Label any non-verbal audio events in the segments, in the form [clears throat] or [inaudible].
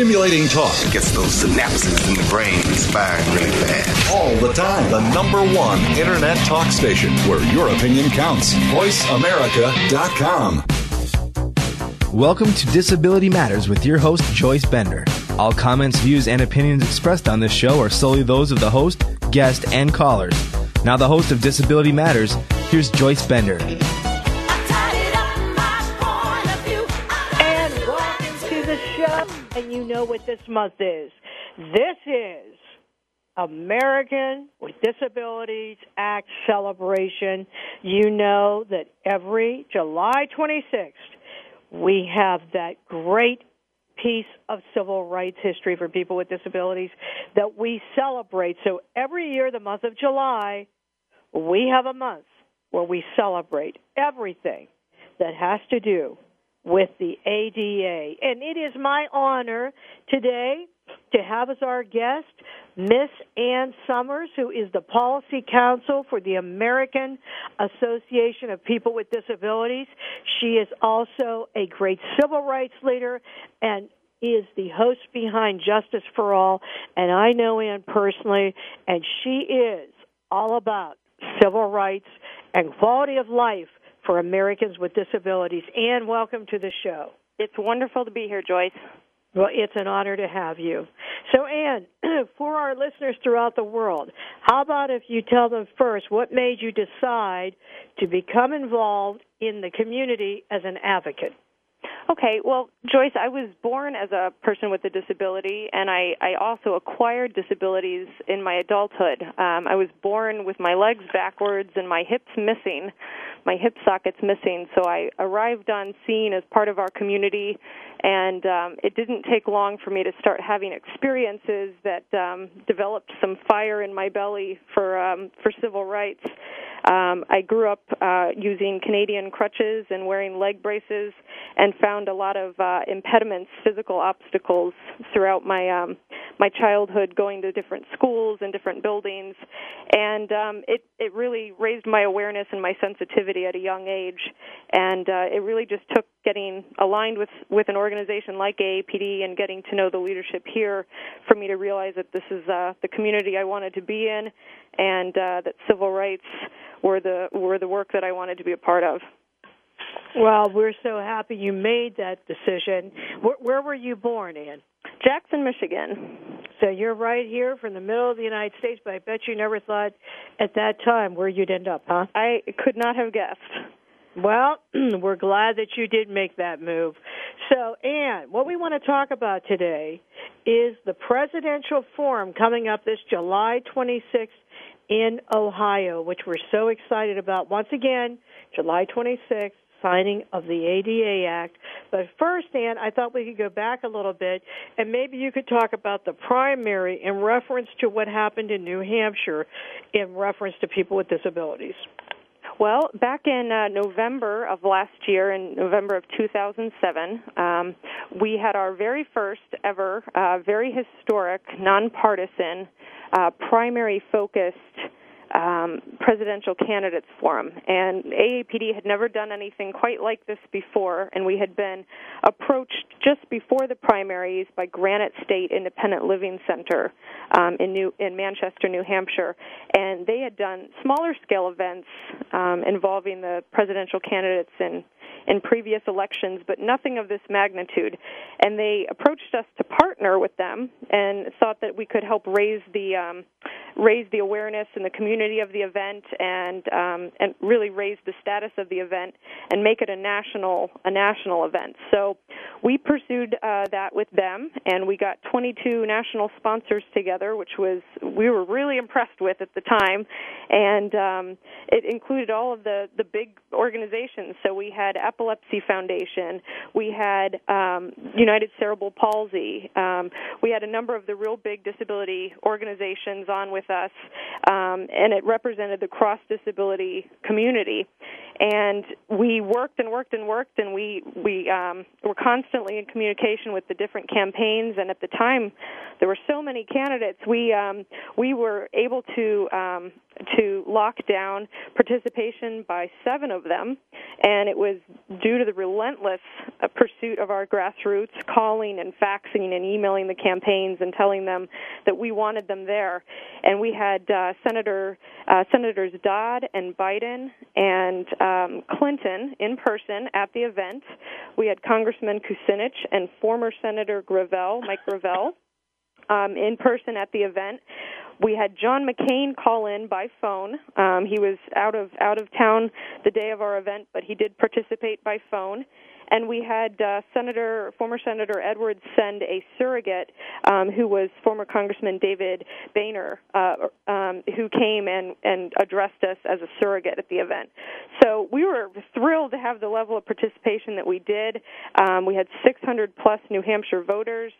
Stimulating talk. It gets those synapses in the brain firing really fast. All the time. The number one internet talk station where your opinion counts. VoiceAmerica.com. Welcome to Disability Matters with your host, Joyce Bender. All comments, views, and opinions expressed on this show are solely those of the host, guest, and callers. Now, the host of Disability Matters, here's Joyce Bender. And you know what this month is. This is American with Disabilities Act celebration. You know that every July 26th, we have that great piece of civil rights history for people with disabilities that we celebrate. So every year, the month of July, we have a month where we celebrate everything that has to do with the ADA. And it is my honor today to have as our guest Miss Ann Sommers, who is the policy counsel for the American Association of People with Disabilities. She is also a great civil rights leader and is the host behind Justice for All. And I know Ann personally, and she is all about civil rights and quality of life for Americans with disabilities. Ann, welcome to the show. It's wonderful to be here, Joyce. Well, it's an honor to have you. So, Ann, [clears throat] for our listeners throughout the world, how about if you tell them first what made you decide to become involved in the community as an advocate? Okay, well, Joyce, I was born as a person with a disability, and I, I also acquired disabilities in my adulthood. Um, I was born with my legs backwards and my hips missing, my hip sockets missing. So I arrived on scene as part of our community, and um, it didn't take long for me to start having experiences that um, developed some fire in my belly for um, for civil rights. Um, I grew up uh, using Canadian crutches and wearing leg braces, and found a lot of uh, impediments, physical obstacles throughout my um, my childhood, going to different schools and different buildings, and um, it it really raised my awareness and my sensitivity at a young age, and uh, it really just took getting aligned with with an organization like AAPD and getting to know the leadership here for me to realize that this is uh, the community I wanted to be in, and uh, that civil rights were the were the work that I wanted to be a part of. Well, we're so happy you made that decision. Where, where were you born, Ann? Jackson, Michigan. So you're right here from the middle of the United States, but I bet you never thought at that time where you'd end up, huh? I could not have guessed. Well, [clears throat] we're glad that you did make that move. So, Ann, what we want to talk about today is the presidential forum coming up this July 26th in Ohio, which we're so excited about. Once again, July 26th, signing of the ADA Act. But first, Ann, I thought we could go back a little bit and maybe you could talk about the primary in reference to what happened in New Hampshire in reference to people with disabilities. Well, back in uh, November of last year, in November of 2007, um, we had our very first ever, uh, very historic, nonpartisan, uh, primary focused um, presidential candidates forum. And AAPD had never done anything quite like this before, and we had been approached just before the primaries by Granite State Independent Living Center um, in New in Manchester, New Hampshire, and they had done smaller scale events um, involving the presidential candidates in in previous elections, but nothing of this magnitude. And they approached us to partner with them and thought that we could help raise the um, raise the awareness in the community of the event and um, and really raise the status of the event and make it a national a national event. So we pursued uh, that with them, and we got 22 national sponsors together, which was we were really impressed with at the time, and um, it included all of the the big organizations. So we had Epilepsy Foundation, we had um, United Cerebral Palsy, um, we had a number of the real big disability organizations on with us, um, and it represented the cross disability community. and we worked and worked and worked, and we we um, were constantly in communication with the different campaigns. And at the time, there were so many candidates. We um, we were able to um, to lock down participation by seven of them, and it was due to the relentless uh, pursuit of our grassroots, calling and faxing and emailing the campaigns and telling them that we wanted them there. And we had uh, Senator uh, Senators Dodd and Biden and um, Clinton in person at the event. We had Congressman Kucinich and former Senator Gravel, Mike Gravel. [laughs] Um, in person at the event. We had John McCain call in by phone. Um, he was out of out of town the day of our event, but he did participate by phone and we had uh, Senator, former Senator Edwards, send a surrogate um, who was former Congressman David Bonior, uh, um, who came and and addressed us as a surrogate at the event. So we were thrilled to have the level of participation that we did. Um, we had 600 plus New Hampshire voters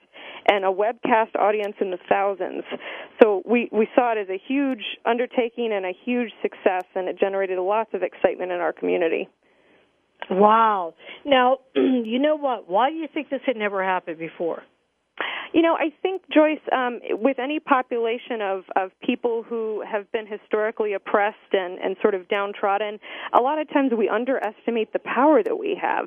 and a webcast audience in the thousands. So we, we saw it as a huge undertaking and a huge success, and it generated lots of excitement in our community. Wow. Now, [clears throat] you know what? Why do you think this had never happened before? You know, I think Joyce, um, with any population of of people who have been historically oppressed and and sort of downtrodden, a lot of times we underestimate the power that we have,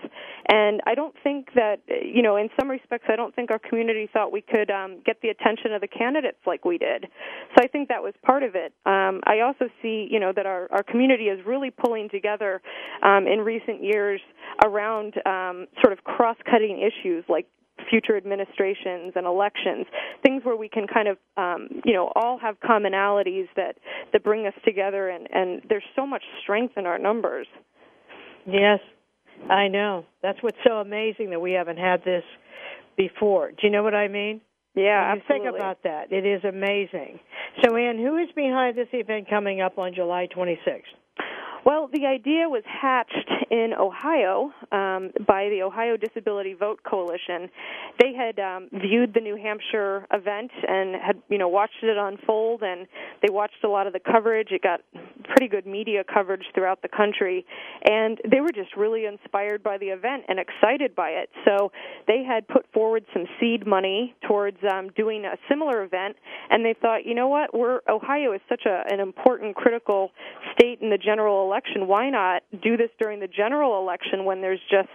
and I don't think that you know, in some respects, I don't think our community thought we could um, get the attention of the candidates like we did. So I think that was part of it. Um, I also see, you know, that our our community is really pulling together um, in recent years around um, sort of cross-cutting issues like future administrations and elections, things where we can kind of, um, you know, all have commonalities that that bring us together, and and there's so much strength in our numbers. Yes, I know. That's what's so amazing that we haven't had this before. Do you know what I mean? Yeah, you think about that. It is amazing. So, Ann, who is behind this event coming up on July 26th? Well, the idea was hatched in Ohio um, by the Ohio Disability Vote Coalition. They had um, viewed the New Hampshire event and had, you know, watched it unfold, and they watched a lot of the coverage. It got pretty good media coverage throughout the country, and they were just really inspired by the event and excited by it. So they had put forward some seed money towards um, doing a similar event, and they thought, you know what, we're Ohio is such a, an important, critical state in the general election, why not do this during the general election when there's just,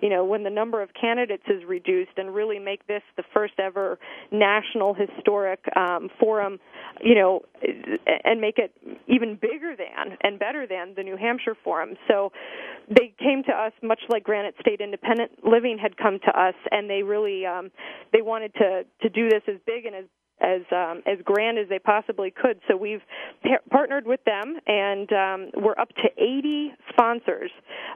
you know, when the number of candidates is reduced and really make this the first ever national historic um, forum, you know, and make it even bigger than and better than the New Hampshire forum. So they came to us much like Granite State Independent Living had come to us, and they really um, they wanted to to do this as big and as as um, as grand as they possibly could. So we've par- partnered with them, and um, we're up to 80 sponsors,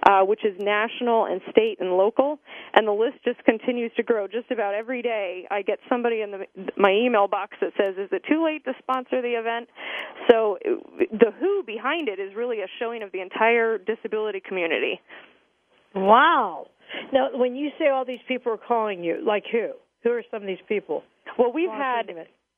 uh, which is national and state and local, and the list just continues to grow. Just about every day, I get somebody in the, my email box that says, "Is it too late to sponsor the event?" So the who behind it is really a showing of the entire disability community. Wow. Now, when you say all these people are calling you, like who? Who are some of these people? Well, we've had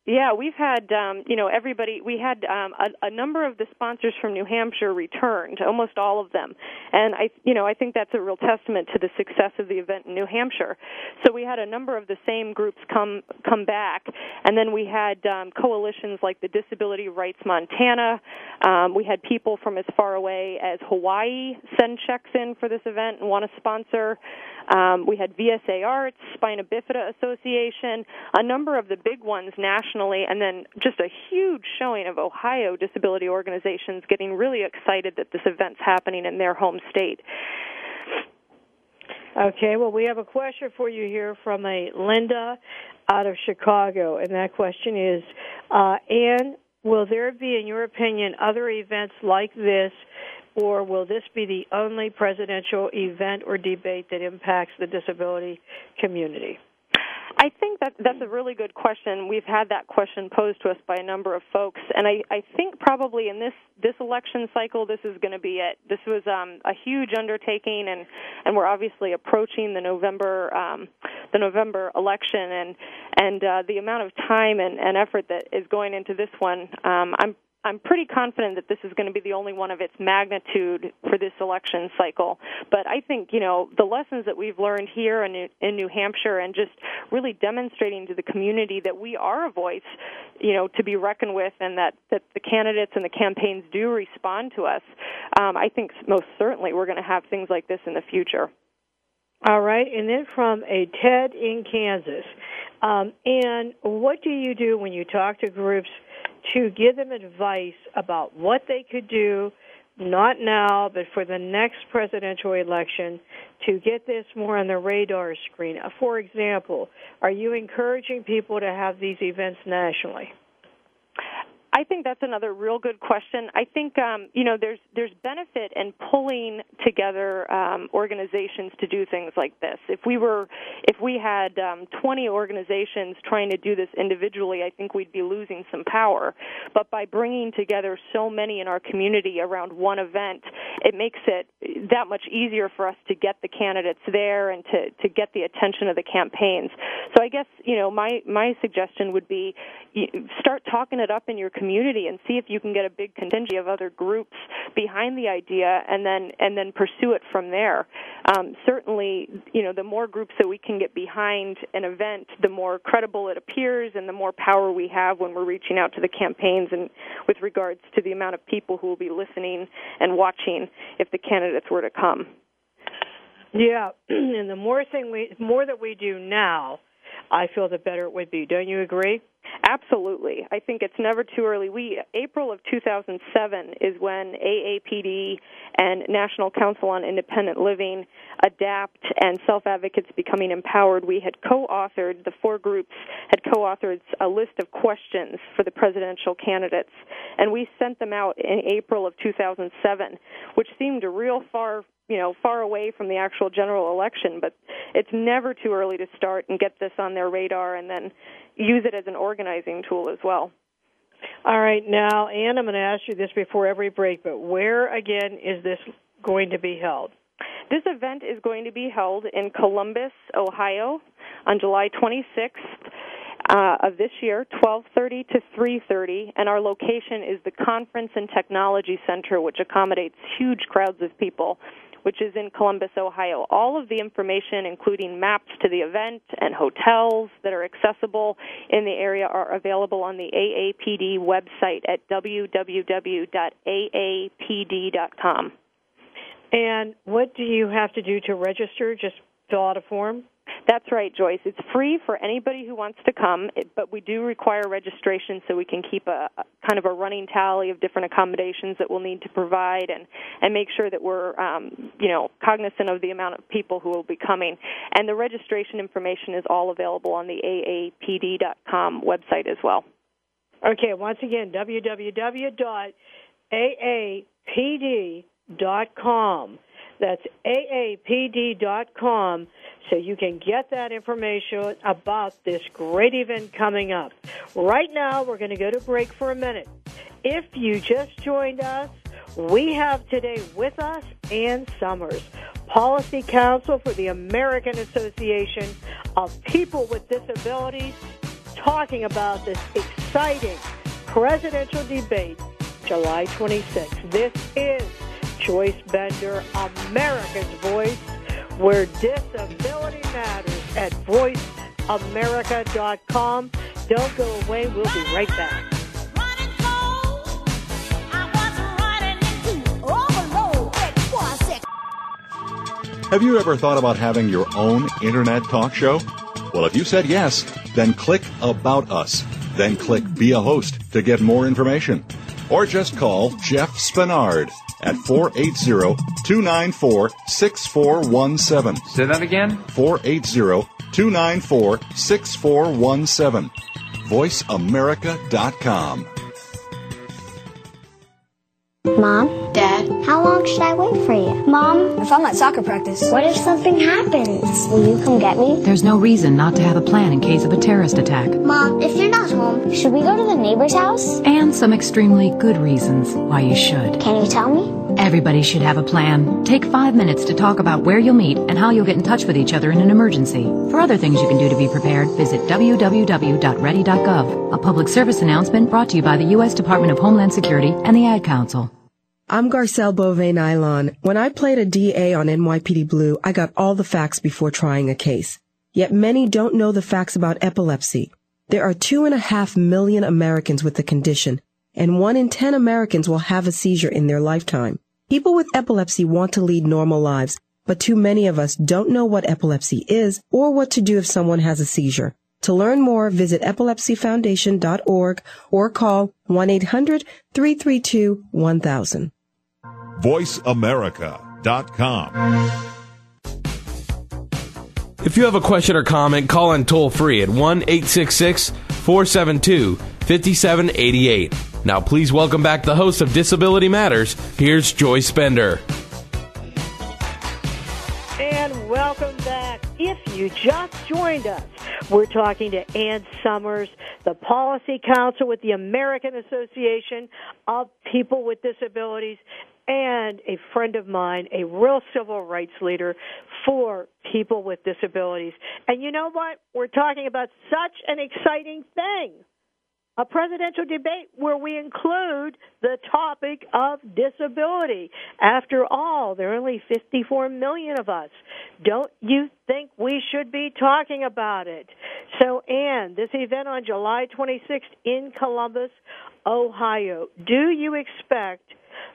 yeah, we've had um, you know everybody. We had um, a, a number of the sponsors from New Hampshire returned, almost all of them, and I you know I think that's a real testament to the success of the event in New Hampshire. So we had a number of the same groups come come back, and then we had um, coalitions like the Disability Rights Montana. Um, we had people from as far away as Hawaii send checks in for this event and want to sponsor. Um, we had VSA Arts, Spina Bifida Association, a number of the big ones nationally, and then just a huge showing of Ohio disability organizations getting really excited that this event's happening in their home state. Okay, well, we have a question for you here from a Linda out of Chicago, and that question is, uh, Ann, will there be, in your opinion, other events like this or will this be the only presidential event or debate that impacts the disability community? I think that that's a really good question. We've had that question posed to us by a number of folks, and I, I think probably in this this election cycle, this is going to be it. This was um, a huge undertaking, and and we're obviously approaching the November um, the November election, and and uh, the amount of time and, and effort that is going into this one, um, I'm I'm pretty confident that this is going to be the only one of its magnitude for this election cycle. But I think, you know, the lessons that we've learned here in New, in New Hampshire and just really demonstrating to the community that we are a voice, you know, to be reckoned with and that, that the candidates and the campaigns do respond to us, um, I think most certainly we're going to have things like this in the future. All right, and then from a TED in Kansas. Um, and what do you do when you talk to groups – to give them advice about what they could do, not now, but for the next presidential election, to get this more on the radar screen. For example, are you encouraging people to have these events nationally? I think that's another real good question. I think um, you know there's there's benefit in pulling together um, organizations to do things like this. If we were if we had um, 20 organizations trying to do this individually, I think we'd be losing some power. But by bringing together so many in our community around one event, it makes it that much easier for us to get the candidates there and to to get the attention of the campaigns. So I guess you know my my suggestion would be start talking it up in your community and see if you can get a big contingent of other groups behind the idea and then and then pursue it from there. Um, certainly, you know, the more groups that we can get behind an event, the more credible it appears and the more power we have when we're reaching out to the campaigns and with regards to the amount of people who will be listening and watching if the candidates were to come. Yeah, [clears throat] and the more thing we more that we do now, I feel the better it would be. Don't you agree? Absolutely. I think it's never too early. We April of 2007 is when AAPD and National Council on Independent Living, ADAPT, and Self Advocates Becoming Empowered. We had co-authored the four groups had co-authored a list of questions for the presidential candidates, and we sent them out in April of 2007, which seemed a real far you know far away from the actual general election but it's never too early to start and get this on their radar and then use it as an organizing tool as well. All right now anne i'm going to ask you this before every break but where again is this going to be held? This event is going to be held in columbus ohio on july 26th uh, of this year, 12:30 to 3:30, and our location is the Conference and Technology Center, which accommodates huge crowds of people which is in Columbus, Ohio. All of the information, including maps to the event and hotels that are accessible in the area, are available on the AAPD website at www.aapd.com. And what do you have to do to register? Just fill out a form? That's right, Joyce. It's free for anybody who wants to come, but we do require registration so we can keep a, kind of a running tally of different accommodations that we'll need to provide and and make sure that we're um, you know cognizant of the amount of people who will be coming. And the registration information is all available on the aapd.com website as well. Okay, once again, www.aapd.com. That's aapd.com so you can get that information about this great event coming up. Right now, we're going to go to break for a minute. If you just joined us, we have today with us Ann Sommers, Policy Counsel for the American Association of People with Disabilities, talking about this exciting presidential debate July 26th. This is Joyce Bender, America's Voice where disability matters at voiceamerica.com. Don't go away. We'll be right back. Have you ever thought about having your own internet talk show? Well, if you said yes, then click About Us. Then click Be a Host to get more information. Or just call Jeff Spinard at 480-294-6417. Say that again? 480-294-6417. VoiceAmerica.com. Mom? Dad? How long should I wait for you? Mom? If I'm at soccer practice. What if something happens? Will you come get me? There's no reason not to have a plan in case of a terrorist attack. Mom, if you're not home, should we go to the neighbor's house? And some extremely good reasons why you should. Can you tell me? Everybody should have a plan. Take five minutes to talk about where you'll meet and how you'll get in touch with each other in an emergency. For other things you can do to be prepared, visit www.ready.gov. A public service announcement brought to you by the U.S. Department of Homeland Security and the Ad Council. I'm Garcelle Beauvais Nilon. When I played a DA on NYPD Blue, I got all the facts before trying a case. Yet many don't know the facts about epilepsy. There are two and a half million Americans with the condition, and one in ten Americans will have a seizure in their lifetime. People with epilepsy want to lead normal lives, but too many of us don't know what epilepsy is or what to do if someone has a seizure. To learn more, visit epilepsyfoundation.org or call 1-800-332-1000. VoiceAmerica.com. If you have a question or comment, call in toll free at 1 866 472 5788. Now, please welcome back the host of Disability Matters. Here's Joy Bender. You just joined us, we're talking to Ann Sommers, the Policy Counsel with the American Association of People with Disabilities, and a friend of mine, a real civil rights leader for people with disabilities. And you know what? We're talking about such an exciting thing a presidential debate where we include the topic of disability. After all, there are only 54 million of us. Don't you think we should be talking about it? So, Ann, this event on July 26th in Columbus, Ohio, do you expect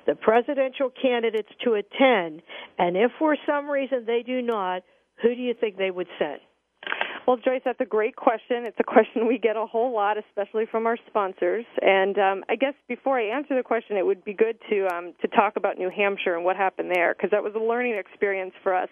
the presidential candidates to attend? And if for some reason they do not, who do you think they would send? Well, Joyce, that's a great question. It's a question we get a whole lot, especially from our sponsors. And um, I guess before I answer the question, it would be good to um, to talk about New Hampshire and what happened there, because that was a learning experience for us.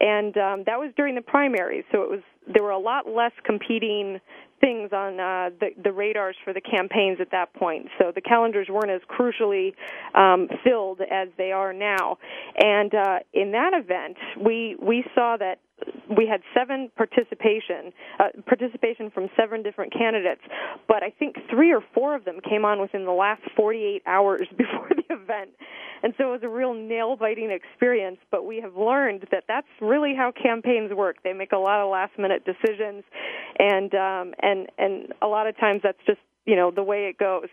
And um, that was during the primaries, so it was there were a lot less competing things on uh, the, the radars for the campaigns at that point. So the calendars weren't as crucially um, filled as they are now. And uh, in that event, we we saw that we had seven participation uh, participation from seven different candidates, but I think three or four of them came on within the last 48 hours [laughs] before the event, and so it was a real nail biting experience. But we have learned that that's really how campaigns work. They make a lot of last minute decisions, and um, and and a lot of times that's just you know the way it goes.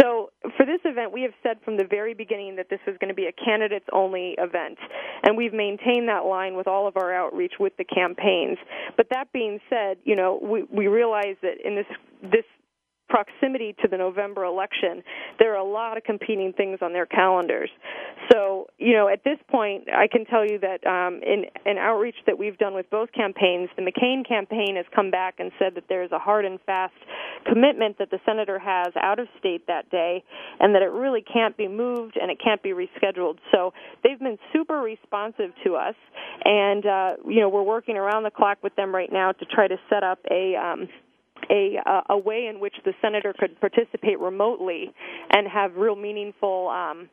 So for this event, we have said from the very beginning that this was going to be a candidates only event, and we've maintained that line with all of our outreach with the campaigns. But that being said, you know we we realize that in this this proximity to the November election, there are a lot of competing things on their calendars. So, you know, at this point, I can tell you that um, in an outreach that we've done with both campaigns, the McCain campaign has come back and said that there is a hard and fast commitment that the senator has out of state that day, and that it really can't be moved and it can't be rescheduled. So they've been super responsive to us, and uh, you know, we're working around the clock with them right now to try to set up a um, a uh, a way in which the senator could participate remotely and have real meaningful um,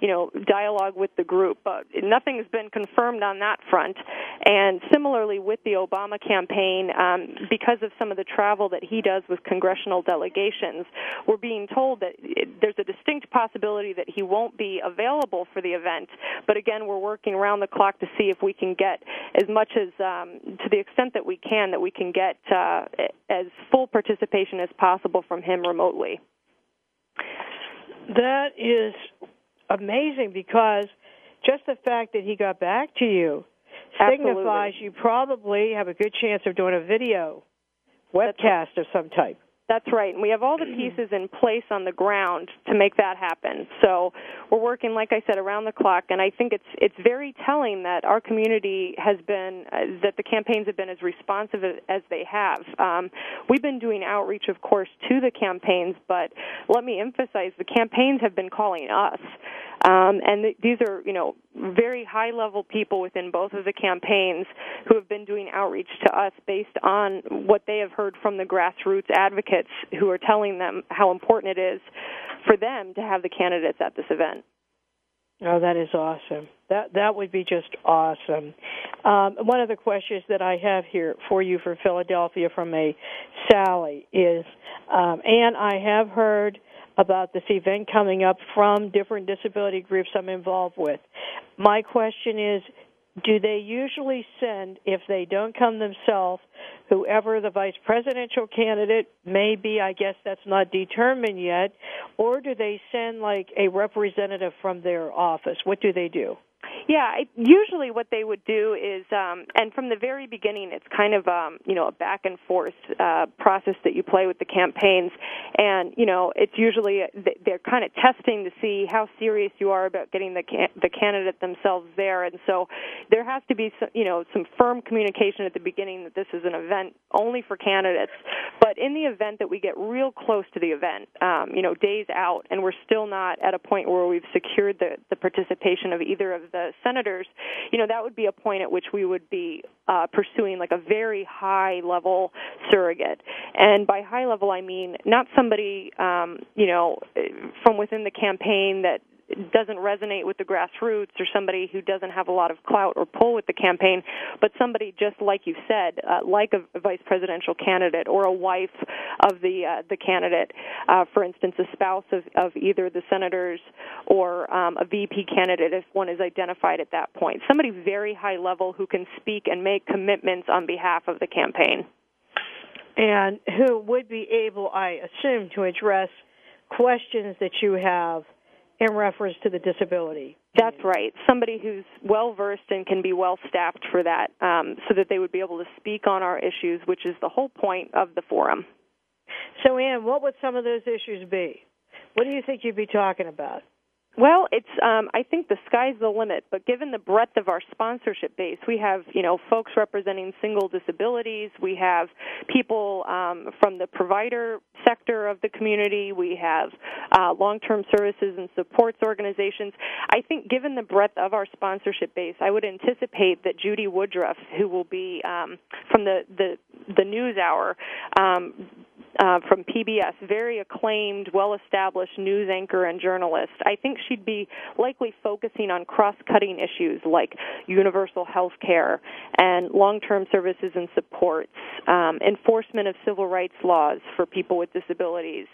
you know dialogue with the group but nothing has been confirmed on that front and similarly with the Obama campaign um, because of some of the travel that he does with congressional delegations we're being told that there's a distinct possibility that he won't be available for the event but again we're working around the clock to see if we can get as much as um, to the extent that we can that we can get uh, as full participation as possible from him remotely. That is amazing because just the fact that he got back to you Absolutely. signifies you probably have a good chance of doing a video webcast of some type. That's right. And we have all the pieces in place on the ground to make that happen. So we're working, like I said, around the clock. And I think it's it's very telling that our community has been uh, that the campaigns have been as responsive as they have. Um, we've been doing outreach, of course, to the campaigns, but let me emphasize the campaigns have been calling us. Um, and th- these are, you know, very high level people within both of the campaigns who have been doing outreach to us based on what they have heard from the grassroots advocates who are telling them how important it is for them to have the candidates at this event. Oh, that is awesome. That that would be just awesome. Um, one of the questions that I have here for you for Philadelphia from a Sally is, um, and I have heard about this event coming up from different disability groups I'm involved with. My question is do they usually send, if they don't come themselves, whoever the vice presidential candidate may be? I guess that's not determined yet. Or do they send like a representative from their office? What do they do? Yeah, I, usually what they would do is, um, and from the very beginning, it's kind of um, you know a back and forth uh, process that you play with the campaigns, and you know it's usually they're kind of testing to see how serious you are about getting the the candidate themselves there, and so there has to be some, you know some firm communication at the beginning that this is an event only for candidates, but in the event that we get real close to the event, um, you know days out, and we're still not at a point where we've secured the the participation of either of the senators, you know, that would be a point at which we would be uh, pursuing like a very high level surrogate. And by high level, I mean not somebody, um, you know, from within the campaign that doesn't resonate with the grassroots or somebody who doesn't have a lot of clout or pull with the campaign, but somebody just like you said, uh, like a, vice presidential candidate or a wife of the uh, the candidate, uh, for instance, a spouse of, of either the senators or um, a VP candidate if one is identified at that point. Somebody very high level who can speak and make commitments on behalf of the campaign. And who would be able, I assume, to address questions that you have in reference to the disability. That's right. Somebody who's well versed and can be well staffed for that, um, so that they would be able to speak on our issues, which is the whole point of the forum. So, Ann, what would some of those issues be? What do you think you'd be talking about? Well, it's um, I think the sky's the limit, but given the breadth of our sponsorship base, we have you know folks representing single disabilities, we have people um, from the provider sector of the community, we have uh, long-term services and supports organizations. I think given the breadth of our sponsorship base, I would anticipate that Judy Woodruff, who will be um, from the the the News Hour, um, uh, from PBS, very acclaimed, well established news anchor and journalist. I think she'd be likely focusing on cross cutting issues like universal health care and long term services and supports, um, enforcement of civil rights laws for people with disabilities,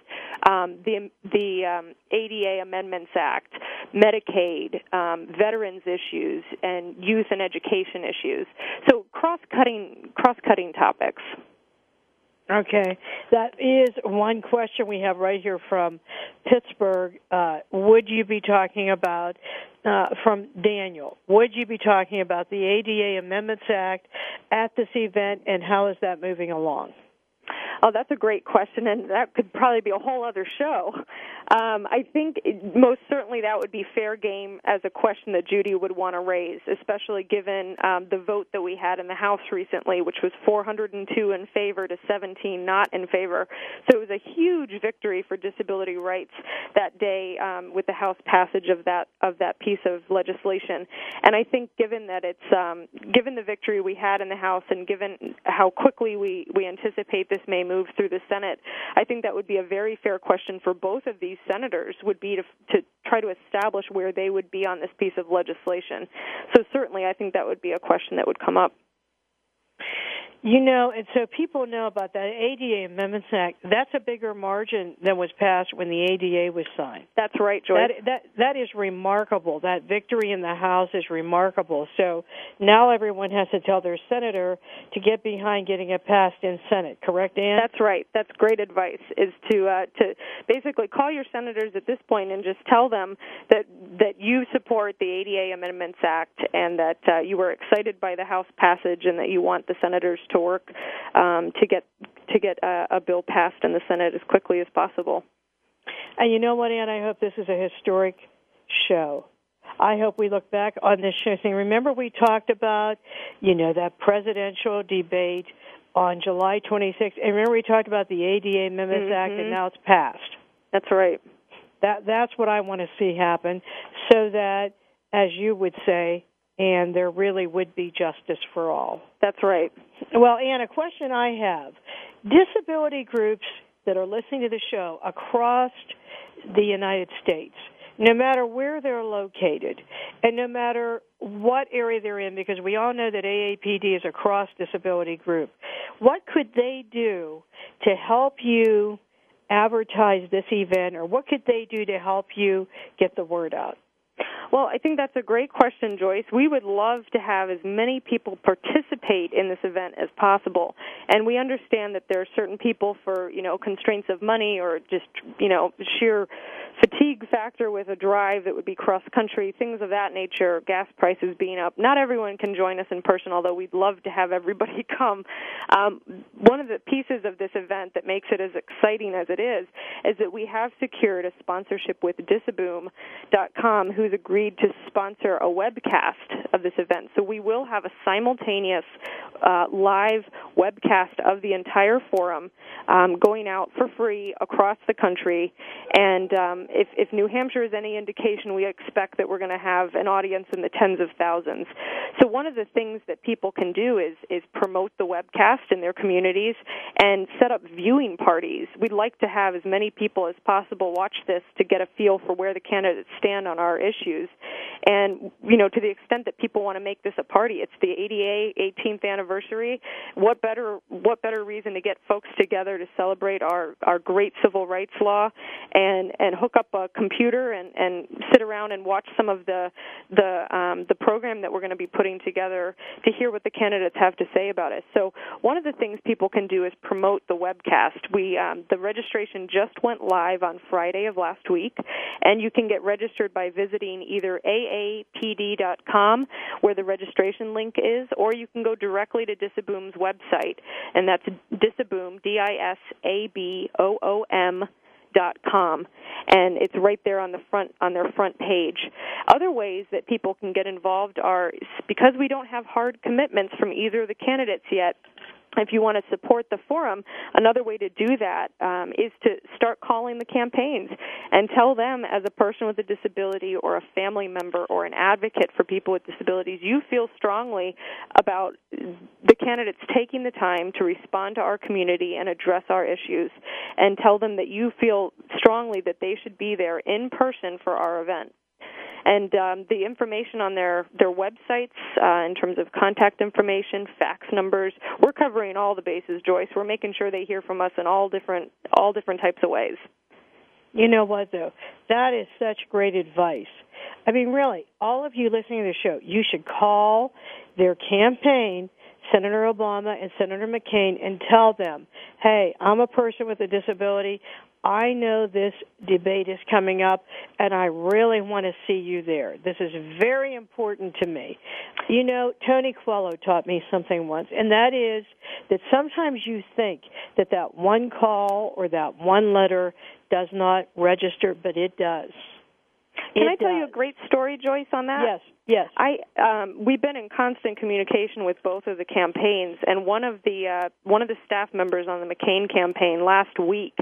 um, the, the um, ADA Amendments Act, Medicaid, um, veterans issues, and youth and education issues. So cross cutting cross cutting topics. Okay, that is one question we have right here from Pittsburgh. Uh, would you be talking about uh, from Daniel? Would you be talking about the ADA Amendments Act at this event, and how is that moving along? Oh, that's a great question, and that could probably be a whole other show. Um, I think most certainly that would be fair game as a question that Judy would want to raise, especially given um, the vote that we had in the House recently, which was 402 in favor to 17 not in favor. So it was a huge victory for disability rights that day um, with the House passage of that of that piece of legislation. And I think, given that it's um, given the victory we had in the House, and given how quickly we we anticipate this may move through the Senate, I think that would be a very fair question for both of these senators would be to, to try to establish where they would be on this piece of legislation. So certainly, I think that would be a question that would come up. You know, and so people know about that ADA Amendments Act. That's a bigger margin than was passed when the ADA was signed. That's right, Joyce. That that that is remarkable. That victory in the House is remarkable. So now everyone has to tell their senator to get behind getting it passed in Senate. Correct, Ann? That's right. That's great advice. Is to uh, to basically call your senators at this point and just tell them that that you support the ADA Amendments Act and that uh, you were excited by the House passage and that you want the senators to work um, to get to get a, a bill passed in the Senate as quickly as possible. And you know what, Ann? I hope this is a historic show. I hope we look back on this show saying, remember we talked about, you know, that presidential debate on July 26th. And remember we talked about the ADA Amendments mm-hmm. Act, and now it's passed. That's right. That that's what I want to see happen, so that, as you would say, and there really would be justice for all. That's right. Well, Ann, a question I have disability groups that are listening to the show across the United States, no matter where they're located, and no matter what area they're in, because we all know that AAPD is a cross disability group, what could they do to help you advertise this event, or what could they do to help you get the word out? Well, I think that's a great question, Joyce. We would love to have as many people participate in this event as possible. And we understand that there are certain people for, you know, constraints of money or just, you know, sheer fatigue factor with a drive that would be cross country, things of that nature, gas prices being up. Not everyone can join us in person, although we'd love to have everybody [laughs] come. Um, one of the pieces of this event that makes it as exciting as it is is that we have secured a sponsorship with Disaboom.com, who's agreed to sponsor a webcast of this event. So we will have a simultaneous uh, live webcast of the entire forum um, going out for free across the country. And um, if, if New Hampshire is any indication, we expect that we're going to have an audience in the tens of thousands. So one of the things that people can do is is promote the webcast in their communities and set up viewing parties. We'd like to have as many people as possible watch this to get a feel for where the candidates stand on our issues. And you know, to the extent that people want to make this a party, it's the ADA 18th anniversary. What better what better reason to get folks together to celebrate our our great civil rights law and and hook up a computer and and sit around and watch some of the the um, the program that we're going to be putting together to hear what the candidates have to say about it. So one of the things people can do is promote the webcast. We um, the registration just went live on Friday of last week, and you can get registered by visiting either aapd.com where the registration link is, or you can go directly to Disaboom's website, and that's Disaboom D I S A B O O M com and it's right there on the front on their front page. Other ways that people can get involved are because we don't have hard commitments from either of the candidates yet if you want to support the forum, another way to do that um, is to start calling the campaigns and tell them, as a person with a disability or a family member or an advocate for people with disabilities, you feel strongly about the candidates taking the time to respond to our community and address our issues, and tell them that you feel strongly that they should be there in person for our event and um, the information on their their websites uh, in terms of contact information, fax numbers. We're covering all the bases, Joyce. We're making sure they hear from us in all different all different types of ways. You know what though? That is such great advice. I mean, really, all of you listening to the show, you should call their campaign Senator Obama and Senator McCain and tell them, hey, I'm a person with a disability. I know this debate is coming up, and I really want to see you there. This is very important to me. You know, Tony Coelho taught me something once, and that is that sometimes you think that that one call or that one letter does not register, but it does. Can It I tell you a great story, Joyce, on that? Yes, yes. I um, we've been in constant communication with both of the campaigns, and one of the uh, one of the staff members on the McCain campaign last week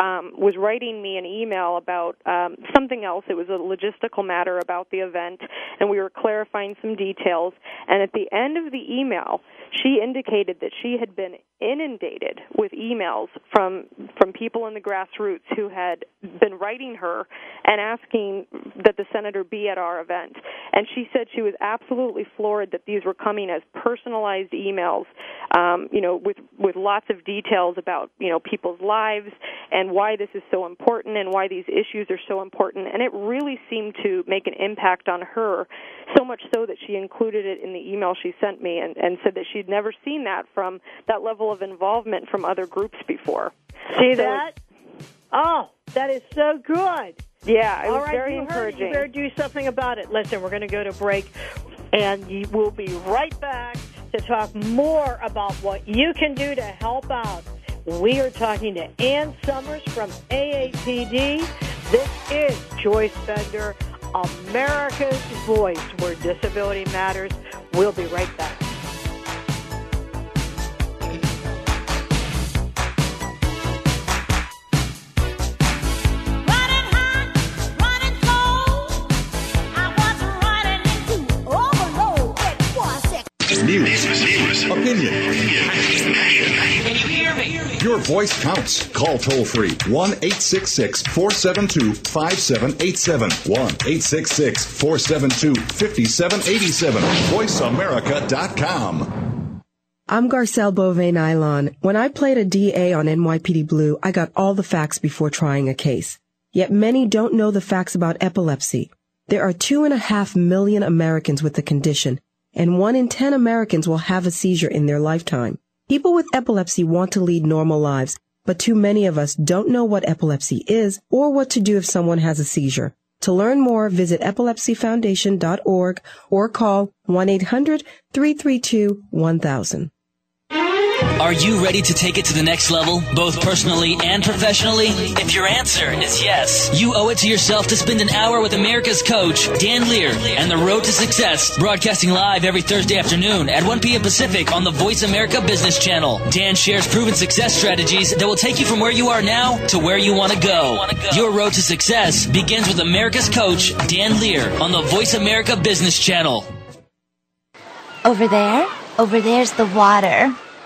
um, was writing me an email about um, something else. It was a logistical matter about the event, and we were clarifying some details. And at the end of the email, she indicated that she had been inundated with emails from from people in the grassroots who had been writing her and asking that the senator be at our event. And she said she was absolutely floored that these were coming as personalized emails, um, you know, with with lots of details about you know people's lives and why this is so important and why these issues are so important. And it really seemed to make an impact on her, so much so that she included it in the email she sent me and, and said that she'd never seen that from that level of involvement from other groups before. See So that? Oh, that is so good. Yeah, it All was right, very you heard encouraging. You better do something about it. Listen, we're going to go to break, and we'll be right back to talk more about what you can do to help out. We are talking to Ann Sommers from AAPD. This is Joyce Bender, America's Voice, where disability matters. We'll be right back. Your voice counts. Call toll free 1 866 472 5787. 1 866 472 5787. VoiceAmerica.com. I'm Garcelle Beauvais Nilon. When I played a DA on NYPD Blue, I got all the facts before trying a case. Yet many don't know the facts about epilepsy. There are two and a half million Americans with the condition, and one in ten Americans will have a seizure in their lifetime. People with epilepsy want to lead normal lives, but too many of us don't know what epilepsy is or what to do if someone has a seizure. To learn more, visit epilepsyfoundation.org or call 1-800-332-1000. Are you ready to take it to the next level, both personally and professionally? If your answer is yes, you owe it to yourself to spend an hour with America's coach, Dan Lier, and the Road to Success, broadcasting live every Thursday afternoon at 1 p.m. Pacific on the Voice America Business Channel. Dan shares proven success strategies that will take you from where you are now to where you want to go. Your road to success begins with America's coach, Dan Lier, on the Voice America Business Channel. Over there, over there's the water.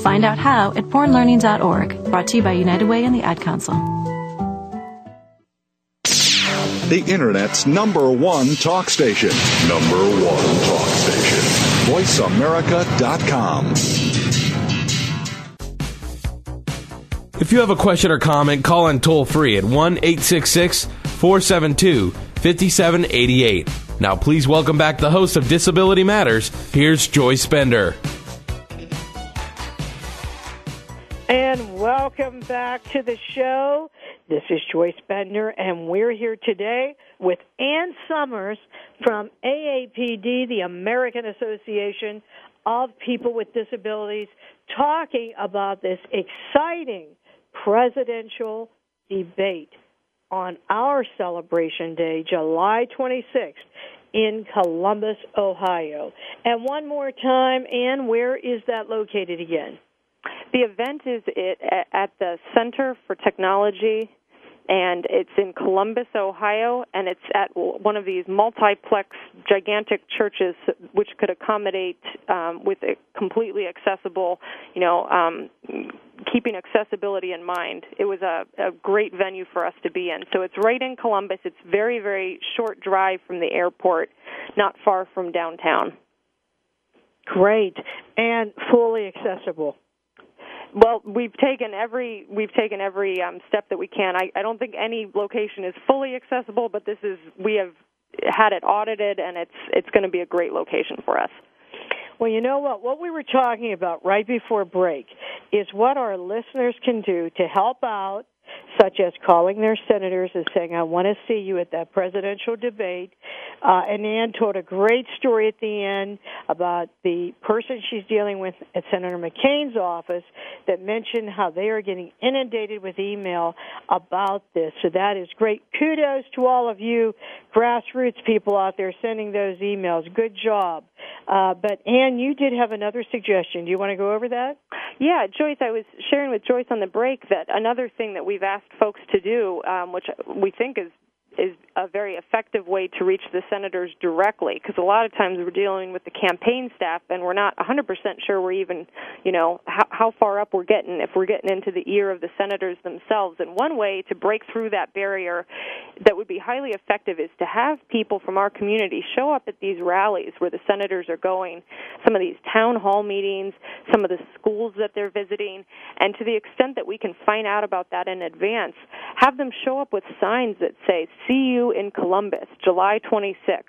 Find out how at bornlearning.org. Brought to you by United Way and the Ad Council. The Internet's number one talk station. Number one talk station. VoiceAmerica.com. If you have a question or comment, call in toll free at 1 866 472 5788. Now, please welcome back the host of Disability Matters. Here's Joyce Bender. And welcome back to the show. This is Joyce Bender, and we're here today with Ann Sommers from AAPD, the American Association of People with Disabilities, talking about this exciting presidential debate on our celebration day, July 26th, in Columbus, Ohio. And one more time, Ann, where is that located again? The event is it at the Center for Technology, and it's in Columbus, Ohio, and it's at one of these multiplex, gigantic churches, which could accommodate um, with a completely accessible, you know, um, keeping accessibility in mind. It was a, a great venue for us to be in. So it's right in Columbus. It's very, very short drive from the airport, not far from downtown. Great and fully accessible. Well, we've taken every we've taken every um, step that we can. I, I don't think any location is fully accessible, but this is we have had it audited, and it's it's going to be a great location for us. Well, you know what? What we were talking about right before break is what our listeners can do to help out such as calling their senators and saying, I want to see you at that presidential debate. Uh, and Ann told a great story at the end about the person she's dealing with at Senator McCain's office that mentioned how they are getting inundated with email about this. So that is great. Kudos to all of you grassroots people out there sending those emails. Good job. Uh, but Ann, you did have another suggestion. Do you want to go over that? Yeah, Joyce, I was sharing with Joyce on the break that another thing that we've asked folks to do, um, which we think is is a very effective way to reach the senators directly because a lot of times we're dealing with the campaign staff and we're not 100% sure we're even, you know, how, how far up we're getting if we're getting into the ear of the senators themselves. And one way to break through that barrier that would be highly effective is to have people from our community show up at these rallies where the senators are going, some of these town hall meetings, some of the schools that they're visiting, and to the extent that we can find out about that in advance, have them show up with signs that say, see you in Columbus, July 26th.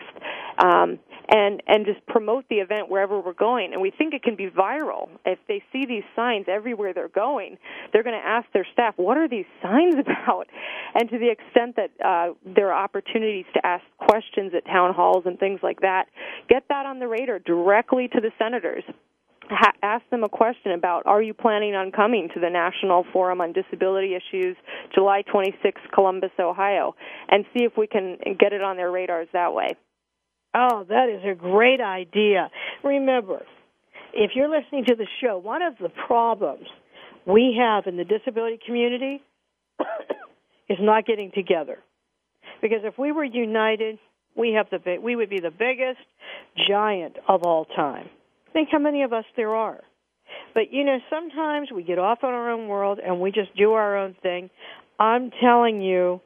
Um, and and just promote the event wherever we're going. And we think it can be viral. If they see these signs everywhere they're going, they're going to ask their staff, "What are these signs [laughs] about?" And to the extent that uh, there are opportunities to ask questions at town halls and things like that, get that on the radar directly to the senators ha- ask them a question about are you planning on coming to the National Forum on Disability Issues July 26, Columbus, Ohio, and see if we can get it on their radars that way. Oh, that is a great idea. Remember, if you're listening to the show, one of the problems we have in the disability community [coughs] is not getting together. Because if we were united, we have the we would be the biggest giant of all time. Think how many of us there are. But you know, sometimes we get off on our own world and we just do our own thing. I'm telling you,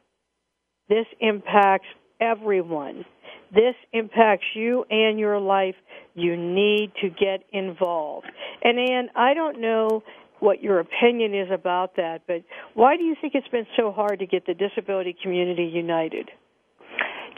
this impacts everyone. This impacts you and your life. You need to get involved. And Ann, I don't know what your opinion is about that, but why do you think it's been so hard to get the disability community united?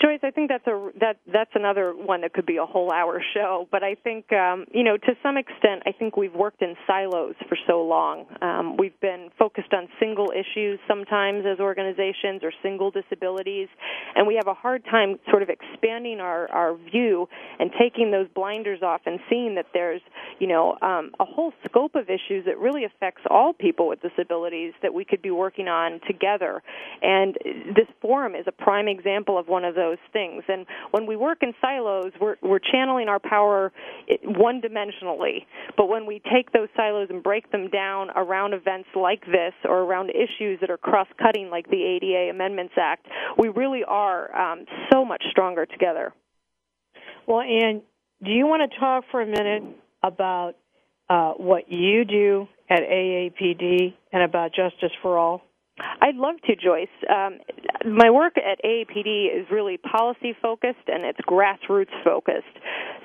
Joyce, I think that's a that that's another one that could be a whole hour show. But I think um, you know to some extent, I think we've worked in silos for so long. Um, we've been focused on single issues sometimes as organizations or single disabilities, and we have a hard time sort of expanding our our view and taking those blinders off and seeing that there's you know um, a whole scope of issues that really affects all people with disabilities that we could be working on together. And this forum is a prime example of one of those those things. And when we work in silos, we're, we're channeling our power one dimensionally. But when we take those silos and break them down around events like this or around issues that are cross cutting, like the ADA Amendments Act, we really are um, so much stronger together. Well, Ann, do you want to talk for a minute about uh, what you do at AAPD and about Justice for All? I'd love to, Joyce. Um, my work at AAPD is really policy focused and it's grassroots focused.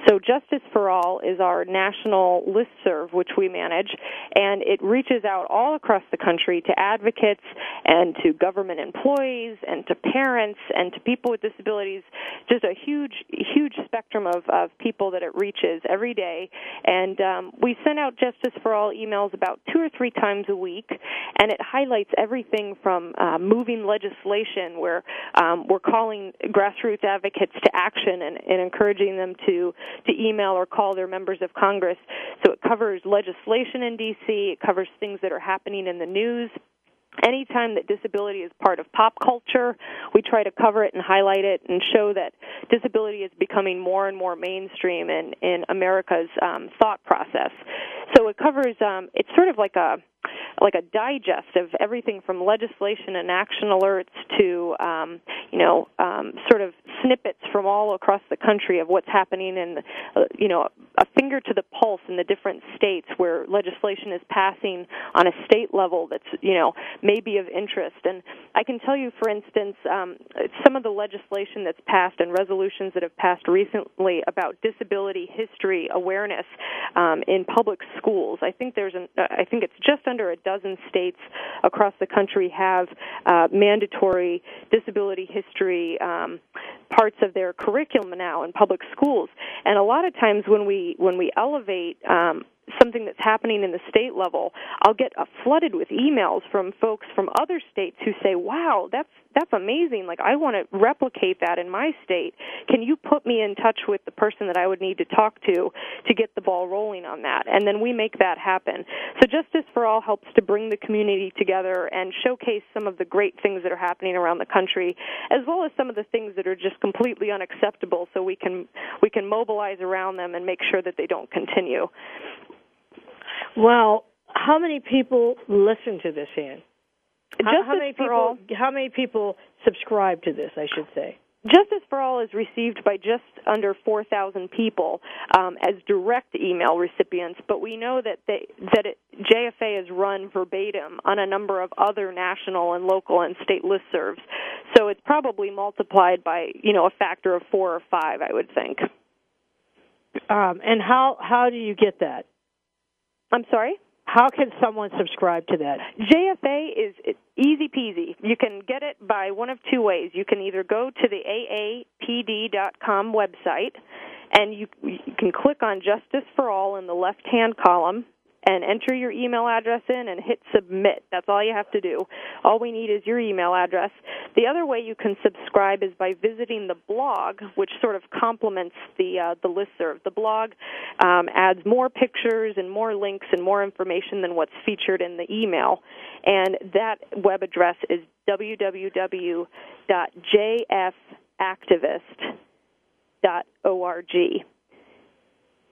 So Justice for All is our national listserv, which we manage, and it reaches out all across the country to advocates and to government employees and to parents and to people with disabilities. Just a huge, huge spectrum of, of people that it reaches every day. And um, we send out Justice for All emails about two or three times a week, and it highlights everything from uh, moving legislation, where um, we're calling grassroots advocates to action and, and encouraging them to to email or call their members of Congress. So it covers legislation in D.C. It covers things that are happening in the news anytime that disability is part of pop culture, we try to cover it and highlight it and show that disability is becoming more and more mainstream in, in America's um, thought process. So it covers, um, it's sort of like a like a digest of everything from legislation and action alerts to um, you know um, sort of snippets from all across the country of what's happening and uh, you know a finger to the pulse in the different states where legislation is passing on a state level that's you know maybe of interest. And I can tell you for instance um, some of the legislation that's passed and resolutions that have passed recently about disability history awareness um, in public schools I think there's an I think it's just under a dozen states across the country have uh, mandatory disability history um, parts of their curriculum now in public schools. And a lot of times when we when we elevate um, something that's happening in the state level, I'll get uh, flooded with emails from folks from other states who say, "Wow, that's that's amazing. Like I want to replicate that in my state. Can you put me in touch with the person that I would need to talk to to get the ball rolling on that?" And then we make that happen. So Justice for All helps to bring the community together and showcase some of the great things that are happening around the country, as well as some of the things that are just completely unacceptable so we can we can mobilize around them and make sure that they don't continue. Well, how many people listen to this, Ann? How, how, many people? All, how many people subscribe to this? I should say. Justice for All is received by just under 4,000 people um, as direct email recipients, but we know that they, that it, JFA is run verbatim on a number of other national and local and state listservs. So it's probably multiplied by you know a factor of four or five, I would think. Um, and how how do you get that? I'm sorry? How can someone subscribe to that? JFA is easy peasy. You can get it by one of two ways. You can either go to the aapd.com website and you, you can click on Justice for All in the left hand column and enter your email address in and hit submit. That's all you have to do. All we need is your email address. The other way you can subscribe is by visiting the blog, which sort of complements the uh, the listserv. The blog um, adds more pictures and more links and more information than what's featured in the email, and that web address is www.jfactivist.org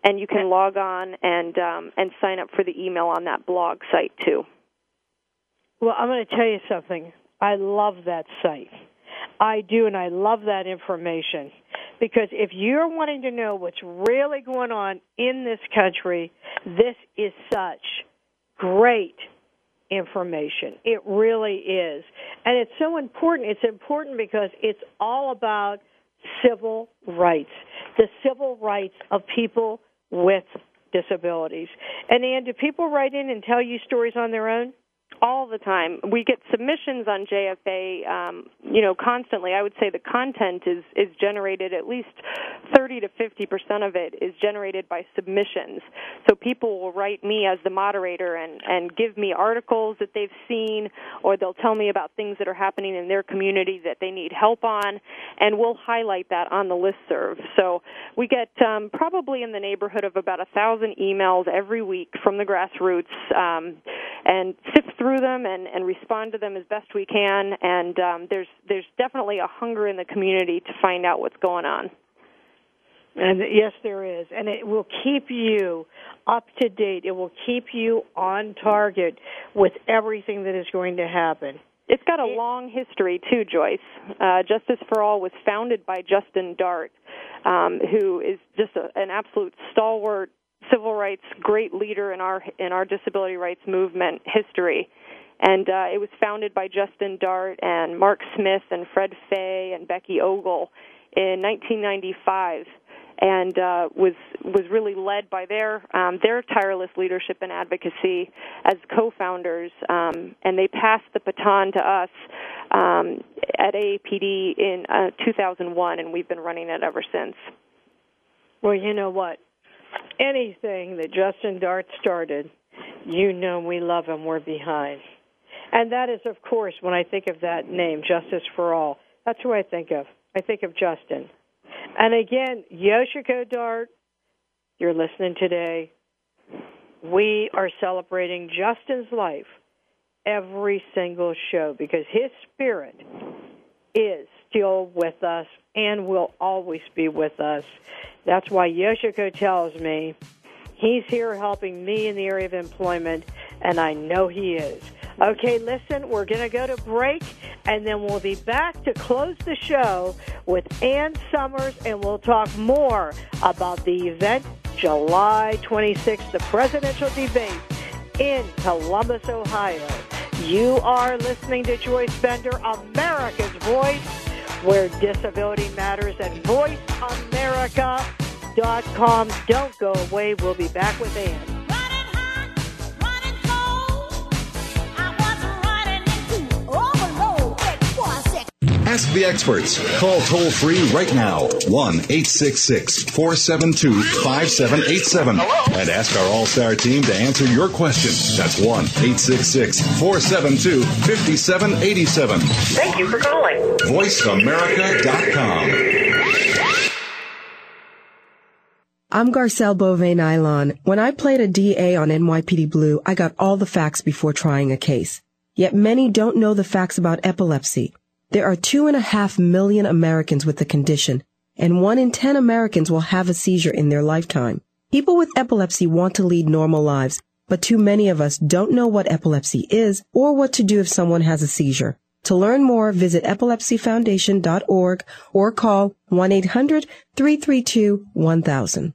and you can log on and um, and sign up for the email on that blog site too. Well, I'm going to tell you something. I love that site. I do, and I love that information because if you're wanting to know what's really going on in this country, this is such great information. It really is. And it's so important. It's important because it's all about civil rights, the civil rights of people with disabilities. And Ann, do people write in and tell you stories on their own? All the time. We get submissions on JFA, um, you know, constantly. I would say the content is is generated at least 30 to 50 percent of it is generated by submissions. So people will write me as the moderator and and give me articles that they've seen, or they'll tell me about things that are happening in their community that they need help on, and we'll highlight that on the list serve. So we get um, probably in the neighborhood of about a thousand emails every week from the grassroots, um, and sift through them and, and respond to them as best we can. And um, there's there's definitely a hunger in the community to find out what's going on. And yes, there is, and it will keep you up to date. It will keep you on target with everything that is going to happen. It's got a long history too, Joyce. Uh, Justice for All was founded by Justin Dart, um, who is just a, an absolute stalwart civil rights great leader in our in our disability rights movement history. And uh, it was founded by Justin Dart and Mark Smith and Fred Fay and Becky Ogle in 1995 and uh, was was really led by their um, their tireless leadership and advocacy as co-founders, um, and they passed the baton to us um, at AAPD in uh, 2001, and we've been running it ever since. Well, you know what? Anything that Justin Dart started, you know we love him. We're behind. And that is, of course, when I think of that name, Justice for All, that's who I think of. I think of Justin. And again, Yoshiko Dart, you're listening today. We are celebrating Justin's life every single show because his spirit is still with us and will always be with us. That's why Yoshiko tells me he's here helping me in the area of employment, and I know he is. Okay, listen, we're going to go to break, and then we'll be back to close the show with Ann Sommers, and we'll talk more about the event July 26th, the presidential debate in Columbus, Ohio. You are listening to Joyce Bender, America's Voice, where disability matters, and VoiceAmerica.com. Don't go away. We'll be back with Ann. Ask the experts. Call toll free right now 1 866 472 5787 and ask our All Star team to answer your question. That's 1 866 472 5787. Thank you for calling. VoiceAmerica.com. I'm Garcelle Beauvais Nilon. When I played a DA on NYPD Blue, I got all the facts before trying a case. Yet many don't know the facts about epilepsy. There are two and a half million Americans with the condition, and one in ten Americans will have a seizure in their lifetime. People with epilepsy want to lead normal lives, but too many of us don't know what epilepsy is or what to do if someone has a seizure. To learn more, visit epilepsyfoundation.org or call 1-800-332-1000.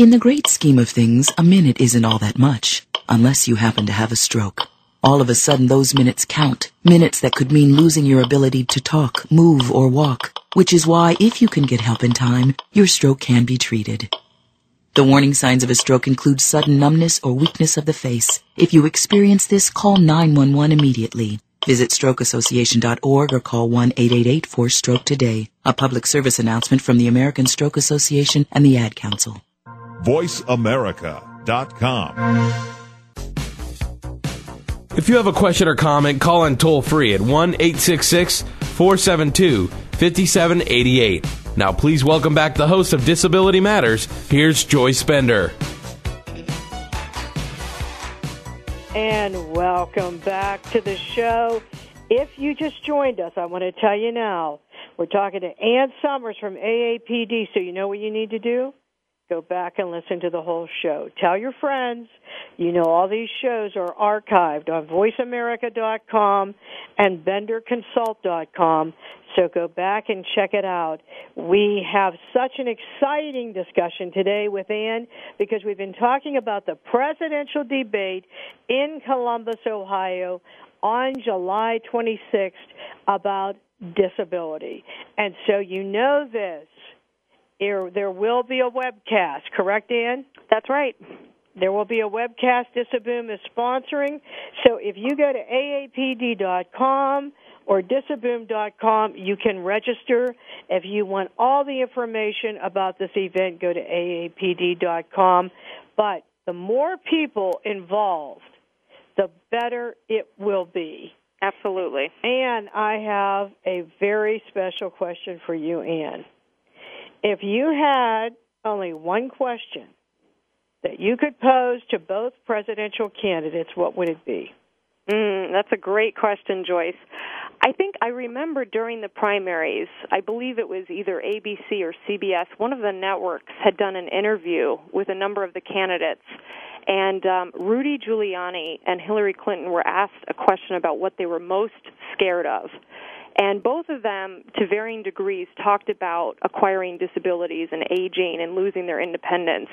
In the great scheme of things, a minute isn't all that much, unless you happen to have a stroke. All of a sudden, those minutes count. Minutes that could mean losing your ability to talk, move, or walk. Which is why, if you can get help in time, your stroke can be treated. The warning signs of a stroke include sudden numbness or weakness of the face. If you experience this, call 911 immediately. Visit strokeassociation.org or call 1-888-4-STROKE today. A public service announcement from the American Stroke Association and the Ad Council. VoiceAmerica.com. If you have a question or comment, call in toll free at 1 866 472 5788. Now, please welcome back the host of Disability Matters. Here's Joyce Bender. And welcome back to the show. If you just joined us, I want to tell you now, we're talking to Ann Sommers from AAPD, so you know what you need to do? Go back and listen to the whole show. Tell your friends. You know all these shows are archived on voiceamerica.com and benderconsult.com. So go back and check it out. We have such an exciting discussion today with Ann because we've been talking about the presidential debate in Columbus, Ohio on July 26th about disability. And so you know this. There, there will be a webcast, correct, Ann? That's right. There will be a webcast Disaboom is sponsoring. So if you go to aapd.com or disaboom.com, you can register. If you want all the information about this event, go to aapd.com. But the more people involved, the better it will be. Absolutely. And I have a very special question for you, Ann. If you had only one question that you could pose to both presidential candidates, what would it be? Mm, that's a great question, Joyce. I think I remember during the primaries, I believe it was either ABC or CBS, one of the networks had done an interview with a number of the candidates. And um, Rudy Giuliani and Hillary Clinton were asked a question about what they were most scared of. And both of them, to varying degrees, talked about acquiring disabilities and aging and losing their independence.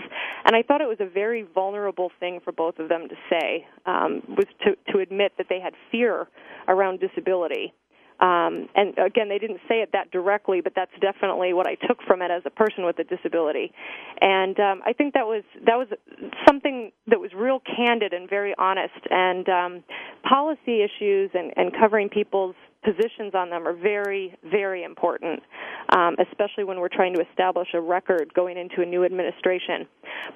And I thought it was a very vulnerable thing for both of them to say, um, was to, to admit that they had fear around disability. Um, and again, they didn't say it that directly, but that's definitely what I took from it as a person with a disability. And um, I think that was that was something that was real candid and very honest. And um, policy issues and, and covering people's positions on them are very, very important, um, especially when we're trying to establish a record going into a new administration.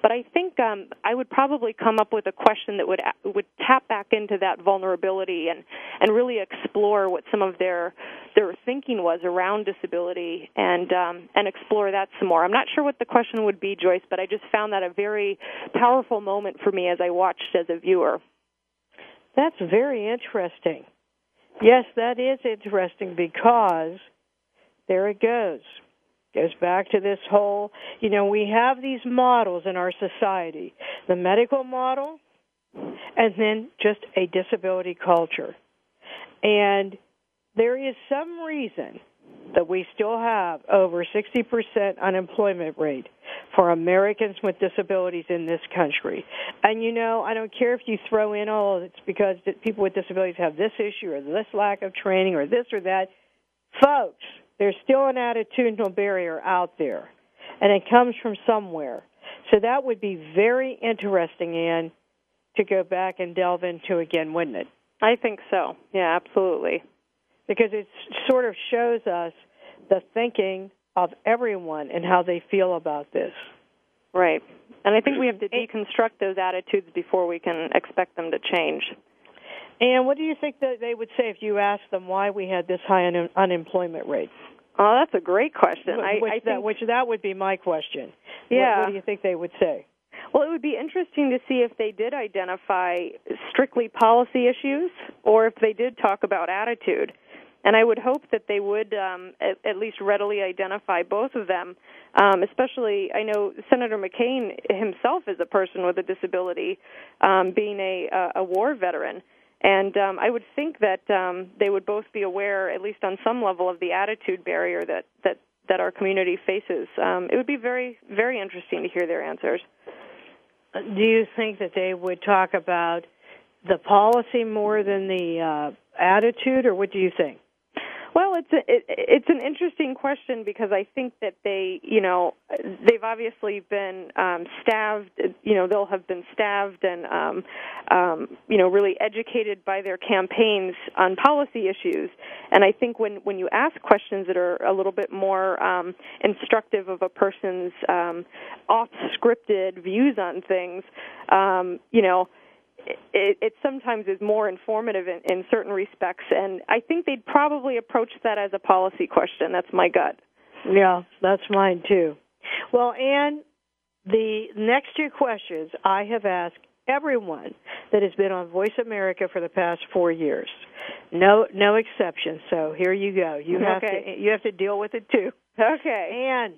But I think um, I would probably come up with a question that would would tap back into that vulnerability and and really explore what some of their their thinking was around disability and um, and explore that some more. I'm not sure what the question would be, Joyce, but I just found that a very powerful moment for me as I watched as a viewer. That's very interesting. Yes, that is interesting because there it goes. Goes back to this whole, you know, we have these models in our society the medical model, and then just a disability culture. And there is some reason that we still have over 60% unemployment rate for Americans with disabilities in this country. And you know, I don't care if you throw in all oh, it's because people with disabilities have this issue or this lack of training or this or that. Folks, there's still an attitudinal barrier out there, and it comes from somewhere. So that would be very interesting, Ann, to go back and delve into again, wouldn't it? I think so. Yeah, absolutely. Because it sort of shows us the thinking of everyone and how they feel about this. Right. And I think we have to [clears throat] deconstruct those attitudes before we can expect them to change. And what do you think that they would say if you asked them why we had this high un- unemployment rate? Oh, that's a great question. Which, I, I that, which that would be my question. Yeah. What, what do you think they would say? Well, it would be interesting to see if they did identify strictly policy issues or if they did talk about attitude. And I would hope that they would um, at, at least readily identify both of them. Um, especially, I know Senator McCain himself is a person with a disability, um, being a, a war veteran. And um, I would think that um, they would both be aware, at least on some level, of the attitude barrier that that that our community faces. Um, it would be very very interesting to hear their answers. Do you think that they would talk about the policy more than the uh, attitude, or what do you think? Well, it's a, it, it's an interesting question because I think that they, you know, they've obviously been um, staved. You know, they'll have been staved and, um, um, you know, really educated by their campaigns on policy issues. And I think when when you ask questions that are a little bit more um, instructive of a person's um, off-scripted views on things, um, you know it, it sometimes is more informative in, in certain respects, and I think they'd probably approach that as a policy question. That's my gut. Yeah, that's mine too. Well, Ann, the next two questions I have asked everyone that has been on Voice America for the past four years. No, no exception. So here you go. You have Okay. to you have to deal with it too. Okay. And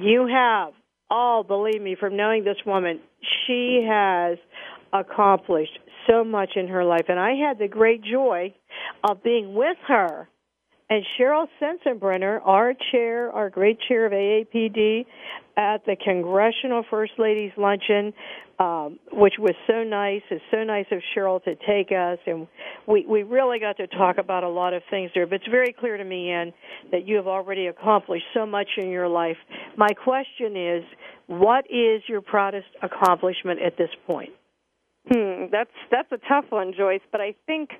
you have all believe me from knowing this woman, she has accomplished so much in her life, and I had the great joy of being with her and Cheryl Sensenbrenner, our chair, our great chair of AAPD, at the Congressional First Ladies Luncheon, um, which was so nice. It's so nice of Cheryl to take us, and we we really got to talk about a lot of things there. But it's very clear to me, Ann, that you have already accomplished so much in your life. My question is, what is your proudest accomplishment at this point? Hmm, that's that's a tough one, Joyce. But I think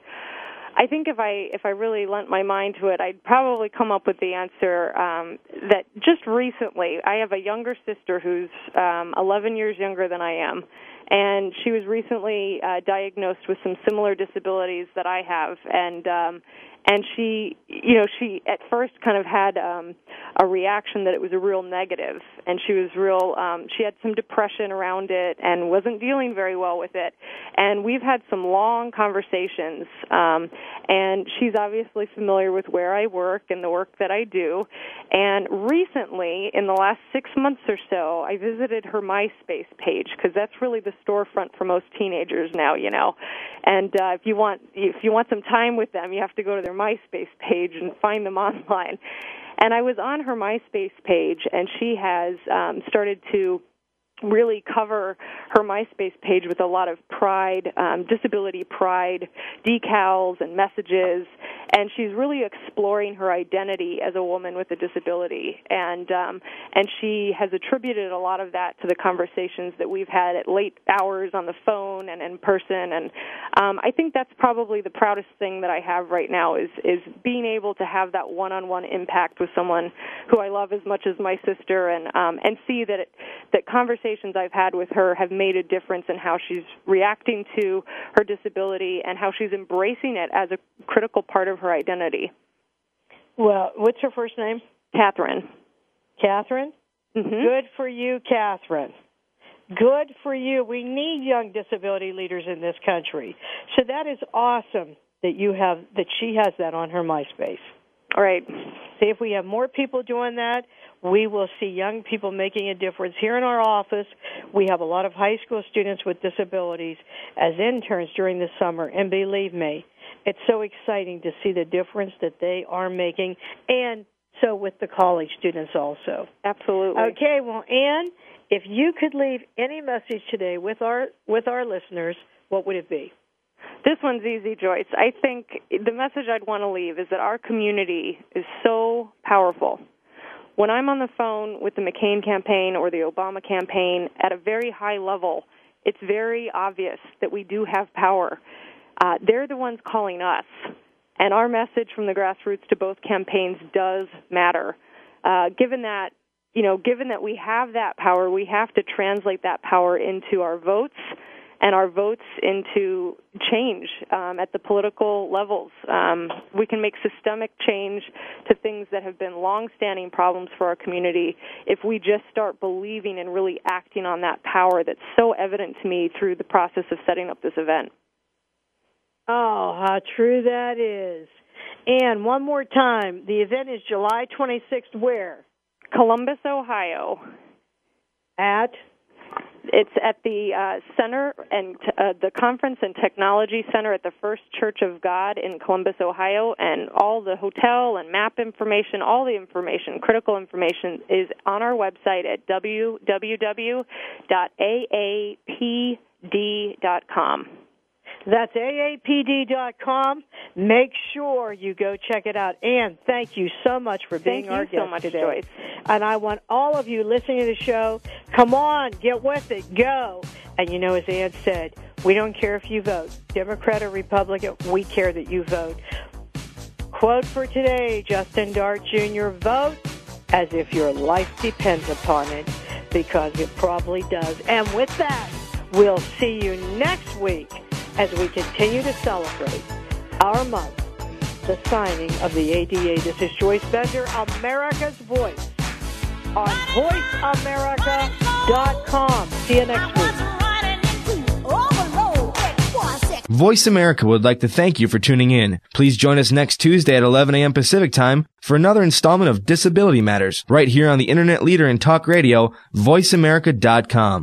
I think if I if I really lent my mind to it, I'd probably come up with the answer um, that just recently I have a younger sister who's um, 11 years younger than I am, and she was recently uh, diagnosed with some similar disabilities that I have, and um, and she you know she at first kind of had um a reaction that it was a real negative. And she was real um she had some depression around it and wasn't dealing very well with it. And we've had some long conversations um and she's obviously familiar with where I work and the work that I do. And recently in the last 6 months or so I visited her MySpace page because that's really the storefront for most teenagers now you know. And uh, if you want if you want some time with them you have to go to their MySpace page and find them [laughs] online. And I was on her MySpace page, and she has um, started to really cover her MySpace page with a lot of pride, um, disability pride decals and messages, and she's really exploring her identity as a woman with a disability. And um, and she has attributed a lot of that to the conversations that we've had at late hours on the phone and in person. And um, I think that's probably the proudest thing that I have right now is is being able to have that one-on-one impact with someone who I love as much as my sister, and um, and see that it, that conversations I've had with her have made a difference in how she's reacting to her disability and how she's embracing it as a critical part of her identity. Well, what's her first name? Catherine. Catherine? Mm-hmm. Good for you, Catherine. Good for you. We need young disability leaders in this country. So that is awesome that you have that she has that on her MySpace. All right. See if we have more people doing that, we will see young people making a difference. Here in our office, we have a lot of high school students with disabilities as interns during the summer, and believe me, it's so exciting to see the difference that they are making, and so with the college students also. Absolutely. Okay, well, Ann, if you could leave any message today with our with our listeners, what would it be? This one's easy, Joyce. I think the message I'd want to leave is that our community is so powerful. when I'm on the phone with the McCain campaign or the Obama campaign at a very high level, it's very obvious that we do have power. Uh, they're the ones calling us, and our message from the grassroots to both campaigns does matter. Uh, given that, you know, given that we have that power, we have to translate that power into our votes and our votes into change um, at the political levels. Um, we can make systemic change to things that have been long-standing problems for our community if we just start believing and really acting on that power that's so evident to me through the process of setting up this event. Oh, how true that is. And one more time, the event is July 26th where? Columbus, Ohio. At? It's at the uh, center and uh, the conference and technology center at the First Church of God in Columbus, Ohio, and all the hotel and map information, all the information, critical information, is on our website at www.aapd.com. That's aapd.com. Make sure you go check it out. And thank you so much for being thank our guest so much, today. Joyce. And I want all of you listening to the show, come on, get with it, go. And you know, as Ann said, we don't care if you vote, Democrat or Republican, we care that you vote. Quote for today, Justin Dart Jr., vote as if your life depends upon it, because it probably does. And with that, we'll see you next week as we continue to celebrate our month, the signing of the ADA. This is Joyce Bender, America's Voice, on VoiceAmerica.com. See you next week. Voice America would like to thank you for tuning in. Please join us next Tuesday at 11 a.m. Pacific Time for another installment of Disability Matters right here on the internet leader in talk radio, voiceamerica.com.